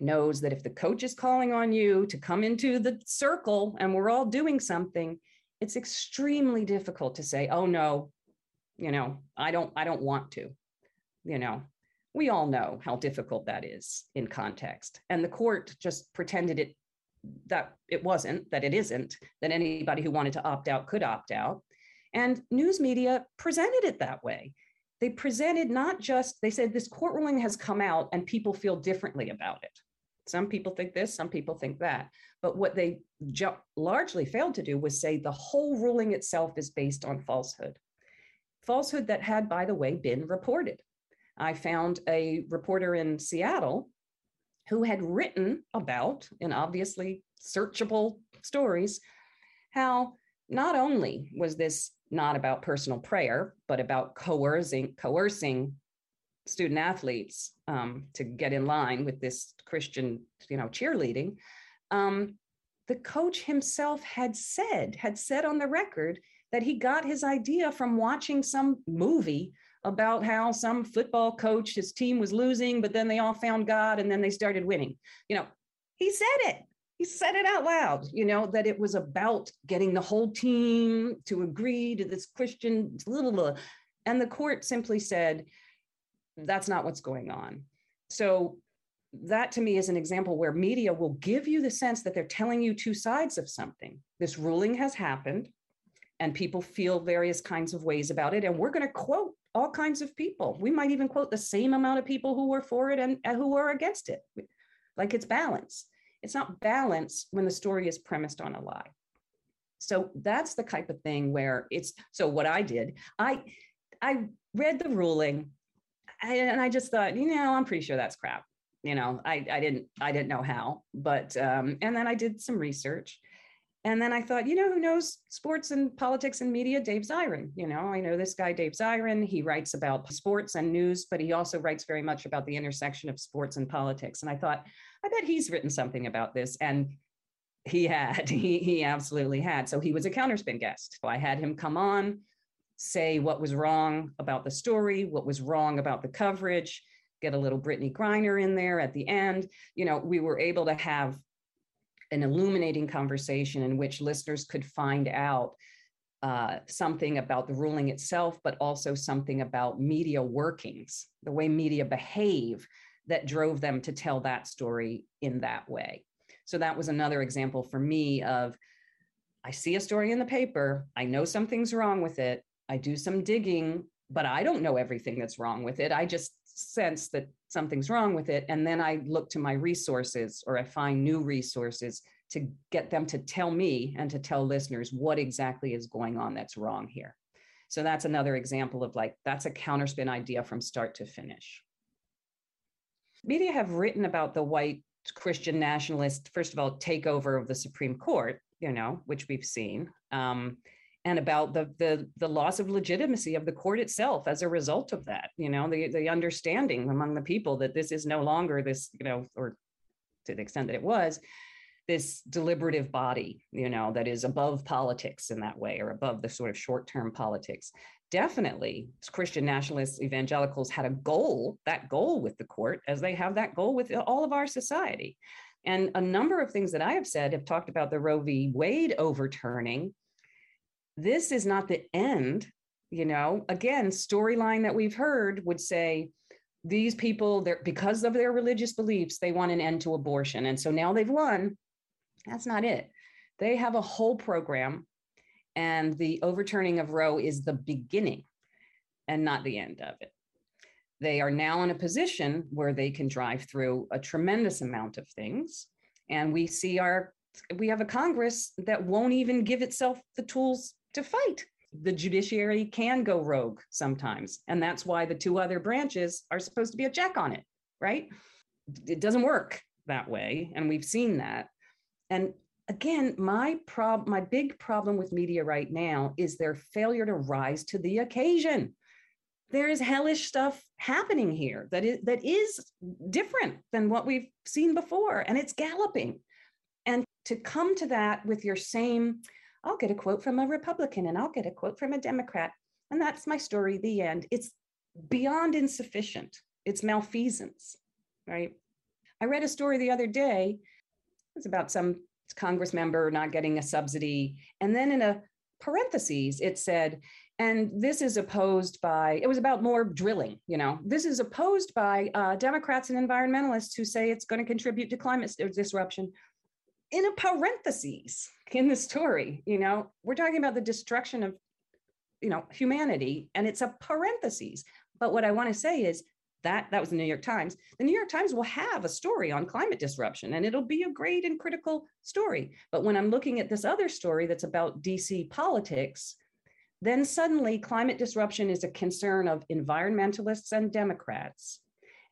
knows that if the coach is calling on you to come into the circle and we're all doing something, it's extremely difficult to say, oh no, you know, I don't, I don't want to, you know, we all know how difficult that is in context. And the court just pretended it that it wasn't, that it isn't, that anybody who wanted to opt out could opt out. And news media presented it that way. They presented not just, they said this court ruling has come out and people feel differently about it. Some people think this, some people think that. But what they ju- largely failed to do was say the whole ruling itself is based on falsehood. Falsehood that had, by the way, been reported. I found a reporter in Seattle who had written about, in obviously searchable stories, how not only was this not about personal prayer, but about coercing, coercing student athletes um, to get in line with this Christian, you know, cheerleading. Um, the coach himself had said, had said on the record that he got his idea from watching some movie about how some football coach, his team was losing, but then they all found God and then they started winning. You know, he said it. He said it out loud, you know, that it was about getting the whole team to agree to this Christian little, and the court simply said, that's not what's going on. So that to me is an example where media will give you the sense that they're telling you two sides of something. This ruling has happened and people feel various kinds of ways about it. And we're going to quote all kinds of people. We might even quote the same amount of people who were for it and, and who were against it. Like it's balance. It's not balance when the story is premised on a lie. So that's the type of thing where it's so what I did, I I read the ruling and I just thought, you know, I'm pretty sure that's crap. You know, I, I didn't I didn't know how, but um, and then I did some research and then I thought, you know, who knows sports and politics and media? Dave Zirin. You know, I know this guy, Dave Zirin. He writes about sports and news, but he also writes very much about the intersection of sports and politics. And I thought, I bet he's written something about this. And he had, he, he absolutely had. So he was a counterspin guest. So I had him come on, say what was wrong about the story, what was wrong about the coverage, get a little Brittney Griner in there at the end. You know, we were able to have an illuminating conversation in which listeners could find out uh, something about the ruling itself, but also something about media workings, the way media behave that drove them to tell that story in that way. So that was another example for me of I see a story in the paper, I know something's wrong with it, I do some digging, but I don't know everything that's wrong with it. I just sense that something's wrong with it. And then I look to my resources or I find new resources to get them to tell me and to tell listeners what exactly is going on that's wrong here. So that's another example of like, that's a counterspin idea from start to finish. Media have written about the white Christian nationalist, first of all, takeover of the Supreme Court, you know, which we've seen. Um, and about the, the the loss of legitimacy of the court itself as a result of that you know the the understanding among the people that this is no longer this you know or to the extent that it was this deliberative body you know that is above politics in that way or above the sort of short-term politics. Definitely christian nationalists evangelicals had a goal that goal with the court as they have that goal with all of our society. And a number of things that i have said have talked about the roe v. Wade overturning this is not the end you know again storyline that we've heard would say these people they're because of their religious beliefs they want an end to abortion and so now they've won that's not it They have a whole program, and the overturning of Roe is the beginning and not the end of it. They are now in a position where they can drive through a tremendous amount of things. And we see our, we have a Congress that won't even give itself the tools to fight. The judiciary can go rogue sometimes. And that's why the two other branches are supposed to be a check on it, right? It doesn't work that way. And we've seen that. And again, my prob my big problem with media right now is their failure to rise to the occasion. There is hellish stuff happening here that is that is different than what we've seen before, and it's galloping. And to come to that with your same, I'll get a quote from a Republican and I'll get a quote from a Democrat, and that's my story. The end. It's beyond insufficient. It's malfeasance, right? I read a story the other day. It's about some Congress member not getting a subsidy. And then in a parentheses, it said, and this is opposed by, it was about more drilling, you know, this is opposed by uh, Democrats and environmentalists who say it's going to contribute to climate disruption. In a parentheses in the story, you know, we're talking about the destruction of, you know, humanity, and it's a parentheses. But what I want to say is that that was the new york times. The new york times will have a story on climate disruption and it'll be a great and critical story. But when i'm looking at this other story that's about dc politics then suddenly climate disruption is a concern of environmentalists and democrats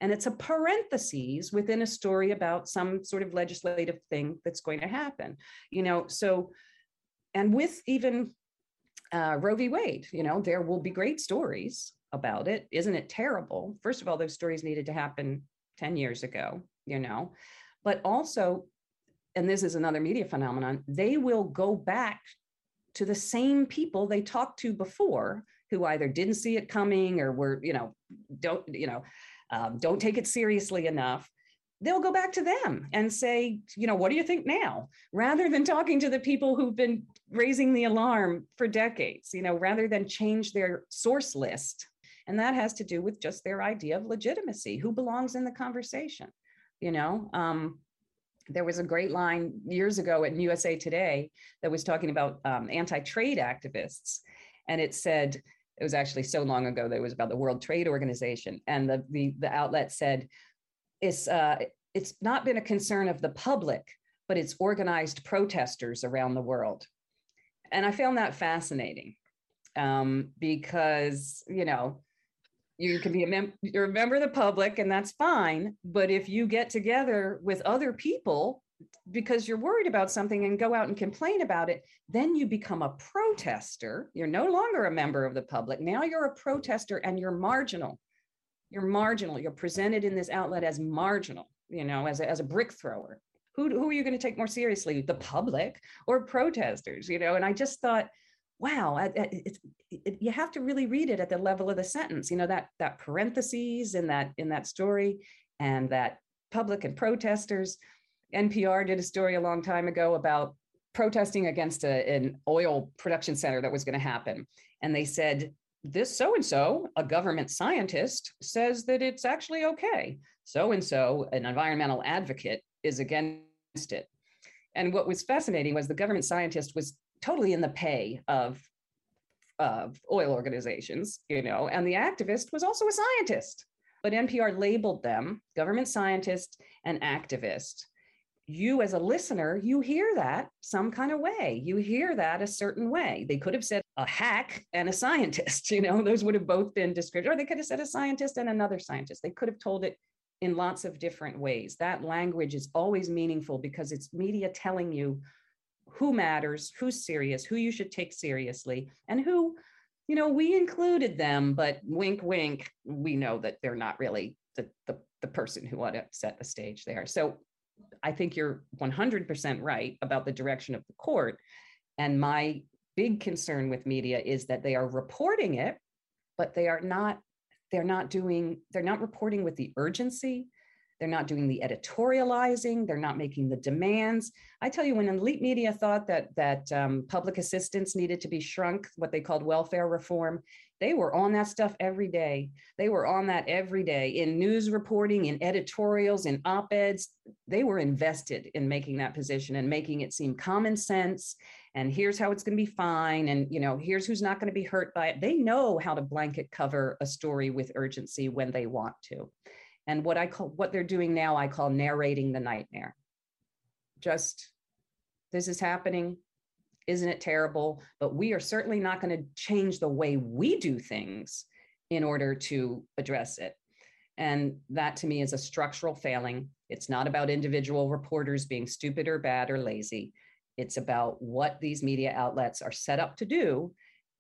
and it's a parenthesis within a story about some sort of legislative thing that's going to happen you know so and with even uh, roe v wade you know there will be great stories about it. Isn't it terrible? First of all, those stories needed to happen 10 years ago, you know, but also, and this is another media phenomenon, they will go back to the same people they talked to before who either didn't see it coming or were, you know, don't, you know, um, don't take it seriously enough they'll go back to them and say, you know, what do you think now? Rather than talking to the people who've been raising the alarm for decades, you know, rather than change their source list. And that has to do with just their idea of legitimacy who belongs in the conversation you know? Um, there was a great line years ago in usa today that was talking about um, anti-trade activists. And it said it was actually so long ago that it was about the world trade organization and the the, the outlet said it's uh, it's not been a concern of the public but it's organized protesters around the world. And i found that fascinating um, because you know you can be a member you're a member of the public and that's fine but if you get together with other people because you're worried about something and go out and complain about it then you become a protester. You're no longer a member of the public. Now you're a protester and you're marginal. You're marginal. You're presented in this outlet as marginal you know as a, as a brick thrower. Who, who are you going to take more seriously the public or protesters you know? And i just thought wow it, it, you have to really read it at the level of the sentence you know that that parentheses in that in that story and that public and protesters npr did a story a long time ago about protesting against a, an oil production center that was going to happen and they said this so and so a government scientist says that it's actually okay so and so an environmental advocate is against it and what was fascinating was the government scientist was totally in the pay of of oil organizations, you know, and the activist was also a scientist. But NPR labeled them government scientist and activist. You, as a listener, you hear that some kind of way. You hear that a certain way. They could have said a hack and a scientist, you know, those would have both been described, or they could have said a scientist and another scientist. They could have told it in lots of different ways. That language is always meaningful because it's media telling you who matters, who's serious, who you should take seriously, and who, you know, we included them, but wink, wink, we know that they're not really the, the, the person who ought to set the stage there. So I think you're 100% right about the direction of the court. And my big concern with media is that they are reporting it, but they are not they're not doing they're not reporting with the urgency they're not doing the editorializing. They're not making the demands. I tell you, when elite media thought that that um, public assistance needed to be shrunk, what they called welfare reform, they were on that stuff every day. They were on that every day in news reporting, in editorials, in op eds. They were invested in making that position and making it seem common sense. And here's how it's going to be fine. And, you know, here's who's not going to be hurt by it. They know how to blanket cover a story with urgency when they want to. And what I call what they're doing now, I call narrating the nightmare. Just this is happening. Isn't it terrible? But we are certainly not going to change the way we do things in order to address it. And that to me is a structural failing. It's not about individual reporters being stupid or bad or lazy. It's about what these media outlets are set up to do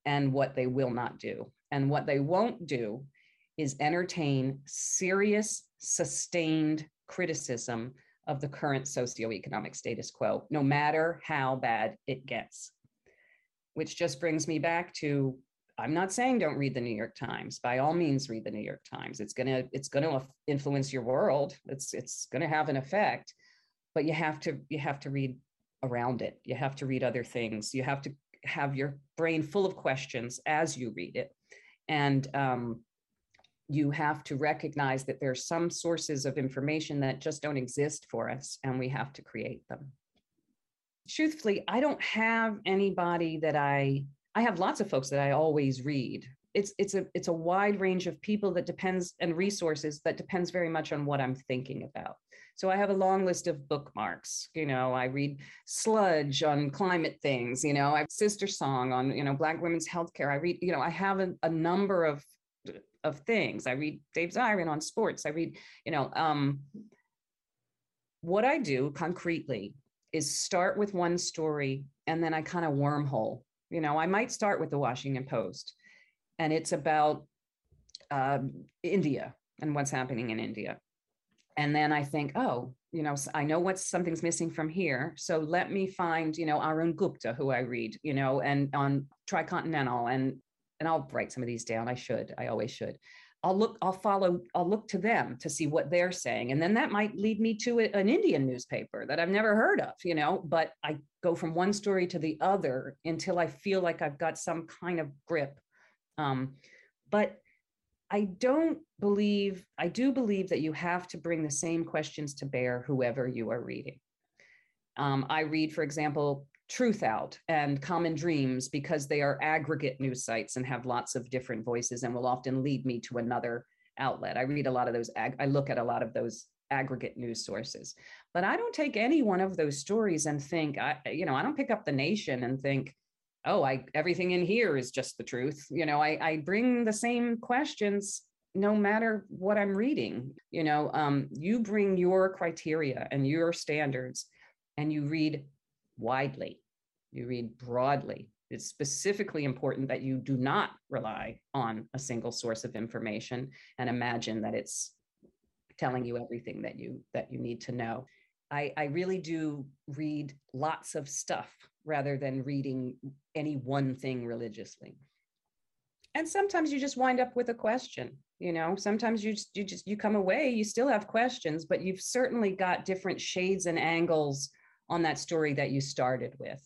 and what they will not do. And what they won't do is entertain serious, sustained criticism of the current socioeconomic status quo, no matter how bad it gets. Which just brings me back to I'm not saying don't read the New York Times. By all means, read the New York Times. It's gonna it's gonna influence your world. It's it's gonna have an effect, but you have to you have to read around it. You have to read other things. You have to have your brain full of questions as you read it, and um, you have to recognize that there are some sources of information that just don't exist for us and we have to create them. Truthfully i don't have anybody that i i have lots of folks that i always read. It's it's a it's a wide range of people that depends and resources that depends very much on what i'm thinking about. So i have a long list of bookmarks you know i read sludge on climate things you know i have Sister Song on you know black women's healthcare i read you know i have a, a number of of things. I read Dave Zirin on sports. I read, you know, um, what I do concretely is start with one story and then I kind of wormhole. You know, I might start with the Washington Post and it's about uh, India and what's happening in India. And then I think, oh, you know, I know what something's missing from here. So let me find, you know, Arun Gupta, who I read, you know, and on Tricontinental and and I'll write some of these down. I should, I always should. I'll look, I'll follow, I'll look to them to see what they're saying. And then that might lead me to an Indian newspaper that I've never heard of, you know, but I go from one story to the other until I feel like I've got some kind of grip. Um, but I don't believe, I do believe that you have to bring the same questions to bear, whoever you are reading. Um, I read, for example, Truthout and Common Dreams because they are aggregate news sites and have lots of different voices and will often lead me to another outlet. I read a lot of those, ag- I look at a lot of those aggregate news sources. But I don't take any one of those stories and think, I, you know, I don't pick up the nation and think, oh, I everything in here is just the truth. You know, I, I bring the same questions no matter what I'm reading. You know, um, you bring your criteria and your standards and you read widely you read broadly. It's specifically important that you do not rely on a single source of information and imagine that it's telling you everything that you that you need to know. I, I really do read lots of stuff rather than reading any one thing religiously. And sometimes you just wind up with a question you know sometimes you just you just you come away you still have questions but you've certainly got different shades and angles on that story that you started with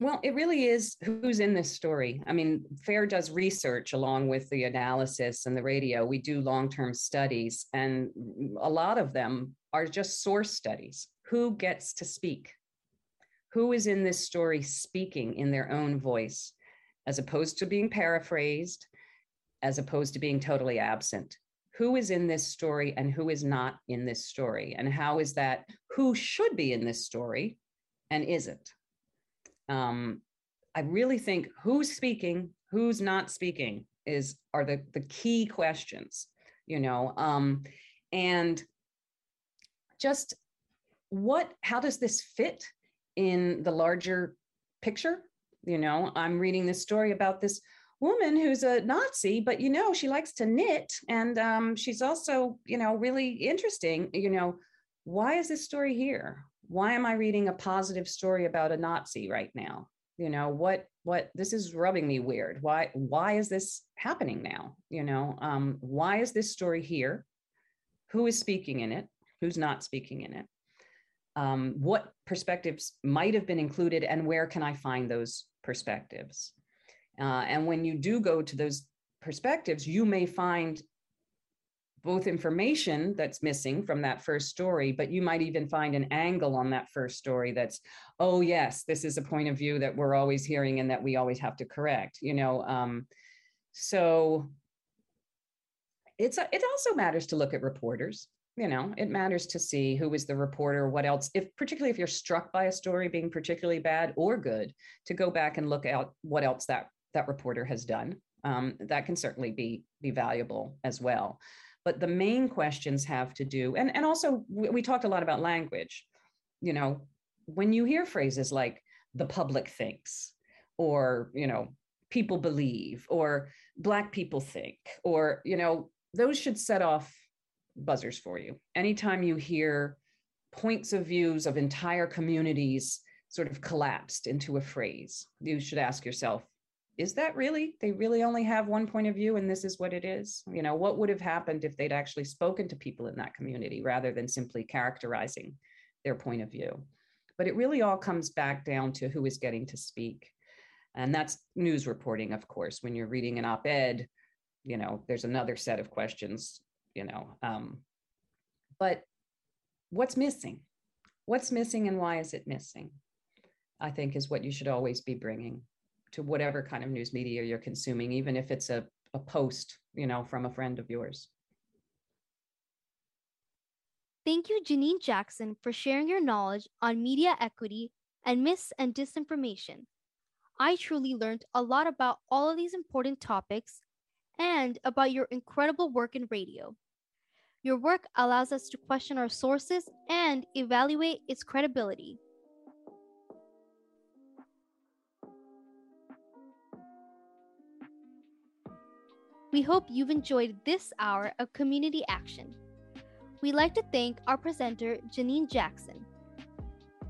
well, it really is who's in this story. I mean, FAIR does research along with the analysis and the radio. We do long term studies, and a lot of them are just source studies. Who gets to speak? Who is in this story speaking in their own voice, as opposed to being paraphrased, as opposed to being totally absent? Who is in this story and who is not in this story? And how is that who should be in this story and isn't? um, I really think who's speaking, who's not speaking is are the the key questions, you know, um, and just what how does this fit in the larger picture? You know, I'm reading this story about this woman who's a Nazi, but you know, she likes to knit and um, she's also, you know, really interesting. You know, why is this story here? why am i reading a positive story about a nazi right now? You know what what this is rubbing me weird. Why why is this happening now? You know um, why is this story here? Who is speaking in it? Who's not speaking in it? Um, what perspectives might have been included and where can i find those perspectives Uh, and when you do go to those perspectives, you may find both information that's missing from that first story, but you might even find an angle on that first story that's, oh, yes, this is a point of view that we're always hearing and that we always have to correct, you know. Um, so it's a, it also matters to look at reporters. You know, it matters to see who is the reporter, what else, if particularly if you're struck by a story being particularly bad or good, to go back and look at what else that that reporter has done. Um, that can certainly be be valuable as well. But the main questions have to do, and, and also we, we talked a lot about language. You know, when you hear phrases like the public thinks, or, you know, people believe, or Black people think, or, you know, those should set off buzzers for you. Anytime you hear points of views of entire communities sort of collapsed into a phrase, you should ask yourself, is that really? They really only have one point of view and this is what it is? You know what would have happened if they'd actually spoken to people in that community rather than simply characterizing their point of view? But it really all comes back down to who is getting to speak. And that's news reporting of course. When you're reading an op-ed you know there's another set of questions you know um, but what's missing? What's missing and why is it missing? I think is what you should always be bringing to whatever kind of news media you're consuming, even if it's a, a post, you know, from a friend of yours. Thank you, Janine Jackson, for sharing your knowledge on media equity and mis and disinformation. I truly learned a lot about all of these important topics and about your incredible work in radio. Your work allows us to question our sources and evaluate its credibility. We hope you've enjoyed this hour of community action. We'd like to thank our presenter, Janine Jackson.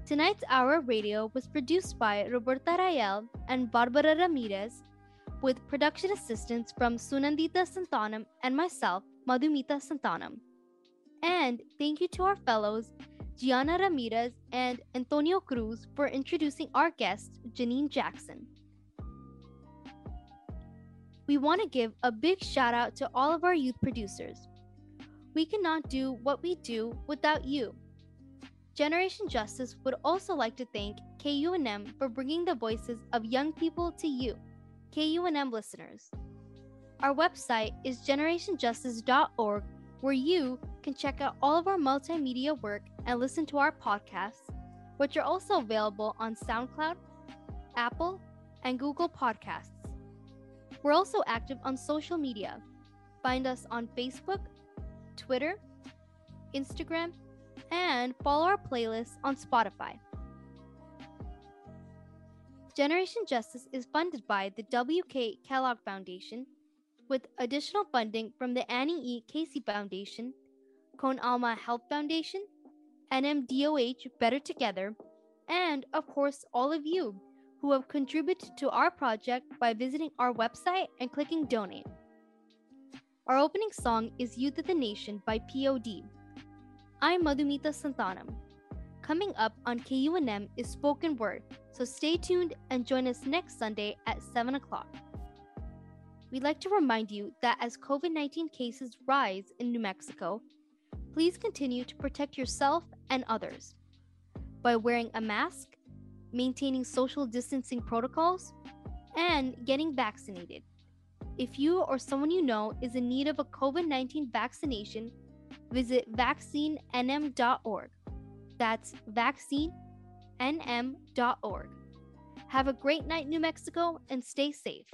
Tonight's Hour of Radio was produced by Roberta Rayel and Barbara Ramirez, with production assistance from Sunandita Santanam and myself, Madhumita Santanam. And thank you to our fellows, Gianna Ramirez and Antonio Cruz, for introducing our guest, Janine Jackson we want to give a big shout out to all of our youth producers. We cannot do what we do without you. Generation Justice would also like to thank KUNM for bringing the voices of young people to you, KUNM listeners. Our website is generationjustice.org, where you can check out all of our multimedia work and listen to our podcasts, which are also available on SoundCloud, Apple, and Google Podcasts. We're also active on social media. Find us on Facebook, Twitter, Instagram, and follow our playlists on Spotify. Generation Justice is funded by the W.K. Kellogg Foundation, with additional funding from the Annie E. Casey Foundation, Con Alma Health Foundation, NMDOH Better Together, and of course, all of you who have contributed to our project by visiting our website and clicking donate. Our opening song is Youth of the Nation by POD. I'm Madhumita Santanam. Coming up on KUNM is spoken word, so stay tuned and join us next Sunday at 7 o'clock. We'd like to remind you that as COVID 19 cases rise in New Mexico, please continue to protect yourself and others by wearing a mask maintaining social distancing protocols, and getting vaccinated. If you or someone you know is in need of a COVID 19 vaccination, visit vaccinenm.org. That's vaccinenm.org. Have a great night, New Mexico, and stay safe.